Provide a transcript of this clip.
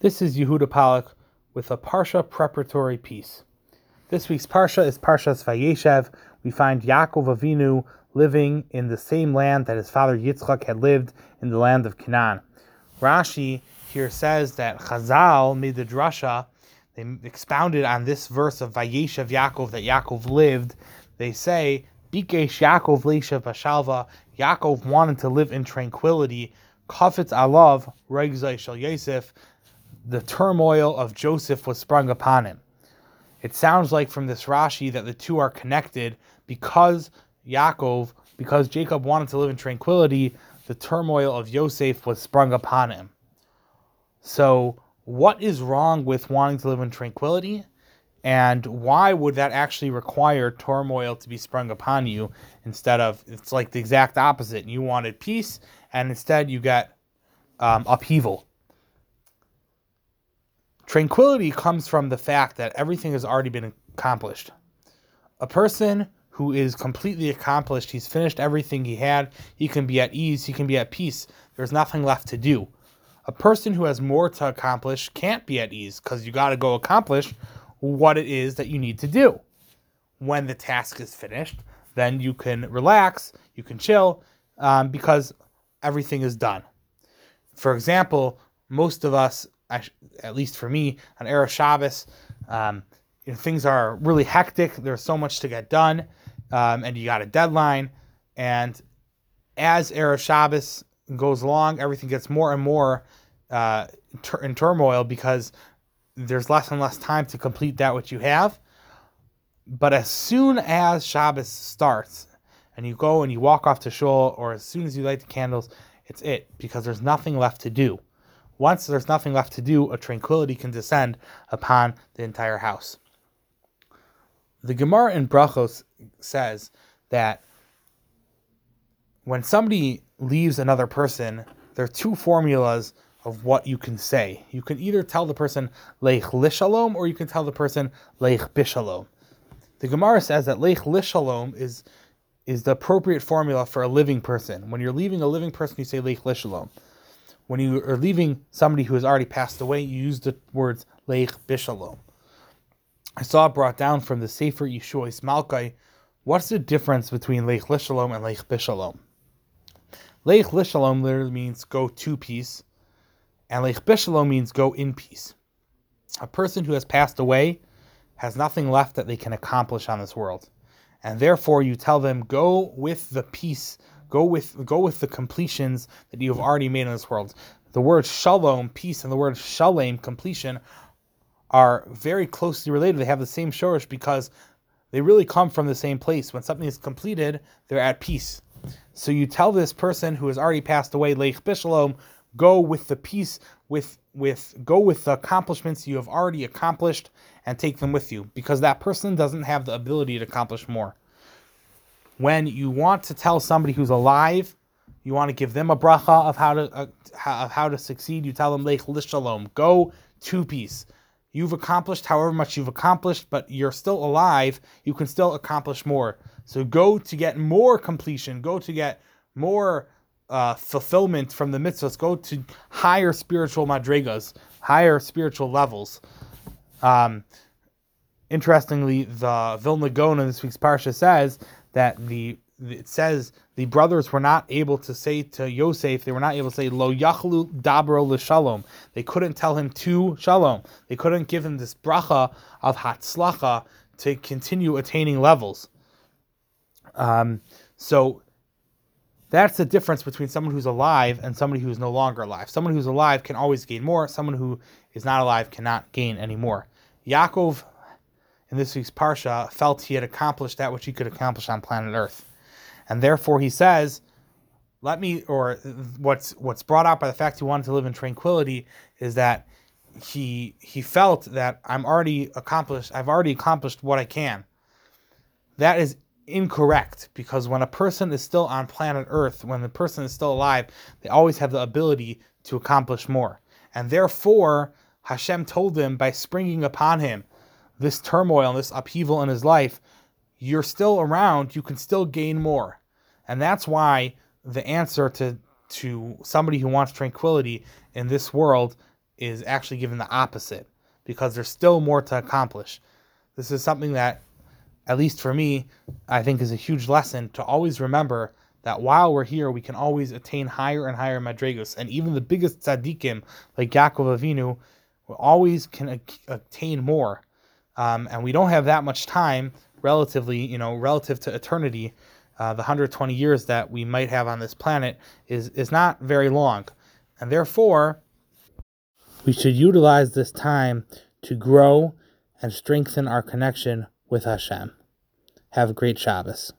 This is Yehuda Palak with a Parsha preparatory piece. This week's Parsha is Parshas Vayeshev. We find Yaakov Avinu living in the same land that his father Yitzchak had lived in the land of Canaan. Rashi here says that Chazal made the drasha, they expounded on this verse of Vayeshev Yaakov that Yaakov lived. They say, Bikesh Yaakov Leishav Bashalva, Yaakov wanted to live in tranquility. Kafetz Alav, Regzai Shal Yosef, the turmoil of Joseph was sprung upon him. It sounds like from this Rashi that the two are connected because Yaakov, because Jacob wanted to live in tranquility, the turmoil of Yosef was sprung upon him. So, what is wrong with wanting to live in tranquility? And why would that actually require turmoil to be sprung upon you instead of it's like the exact opposite? You wanted peace, and instead you got um, upheaval. Tranquility comes from the fact that everything has already been accomplished. A person who is completely accomplished, he's finished everything he had, he can be at ease, he can be at peace. There's nothing left to do. A person who has more to accomplish can't be at ease because you got to go accomplish what it is that you need to do. When the task is finished, then you can relax, you can chill, um, because everything is done. For example, most of us, at least for me, on Erev Shabbos, um, you know, things are really hectic. There's so much to get done, um, and you got a deadline. And as Erev Shabbos goes along, everything gets more and more uh, in turmoil because there's less and less time to complete that which you have. But as soon as Shabbos starts and you go and you walk off to shul, or as soon as you light the candles, it's it because there's nothing left to do. Once there's nothing left to do, a tranquility can descend upon the entire house. The Gemara in Brachos says that when somebody leaves another person, there are two formulas of what you can say. You can either tell the person leich lishalom or you can tell the person leich bishalom. The Gemara says that leich lishalom is is the appropriate formula for a living person. When you're leaving a living person, you say leich lishalom. When you are leaving somebody who has already passed away, you use the words leich bishalom. I saw it brought down from the Sefer Yeshuos Malko. What's the difference between leich lishalom and leich bishalom? Leich lishalom literally means go to peace and Leich Bishalom means go in peace. A person who has passed away has nothing left that they can accomplish on this world. And therefore you tell them, go with the peace, go with go with the completions that you have already made in this world. The word shalom, peace, and the word shalem, completion, are very closely related. They have the same shorish because they really come from the same place. When something is completed, they're at peace. So you tell this person who has already passed away, Leich Bishalom, go with the peace with with go with the accomplishments you have already accomplished and take them with you because that person doesn't have the ability to accomplish more when you want to tell somebody who's alive you want to give them a bracha of how to uh, of how to succeed you tell them leich lishalom go to peace you've accomplished however much you've accomplished but you're still alive you can still accomplish more so go to get more completion go to get more uh, fulfillment from the mitzvahs go to higher spiritual madrigas, higher spiritual levels. Um, interestingly, the Vilna Gaon in this week's parsha says that the it says the brothers were not able to say to Yosef, they were not able to say lo yachlu dabro l'shalom. They couldn't tell him to shalom. They couldn't give him this bracha of hatzlacha to continue attaining levels. Um, so that's the difference between someone who's alive and somebody who's no longer alive. Someone who's alive can always gain more. Someone who is not alive cannot gain any more. Yaakov, in this week's parsha, felt he had accomplished that which he could accomplish on planet Earth, and therefore he says, "Let me." Or what's what's brought out by the fact he wanted to live in tranquility is that he he felt that I'm already accomplished. I've already accomplished what I can. That is incorrect because when a person is still on planet Earth, when the person is still alive, they always have the ability to accomplish more. And therefore, Hashem told him by springing upon him this turmoil and this upheaval in his life, you're still around, you can still gain more. And that's why the answer to to somebody who wants tranquility in this world is actually given the opposite because there's still more to accomplish. This is something that, at least for me, I think is a huge lesson to always remember that while we're here, we can always attain higher and higher madrigos, and even the biggest tzaddikim like Yaakov Avinu always can attain more. Um, and we don't have that much time, relatively, you know, relative to eternity. Uh, the 120 years that we might have on this planet is is not very long, and therefore we should utilize this time to grow and strengthen our connection with Hashem. Have a great Shabbos.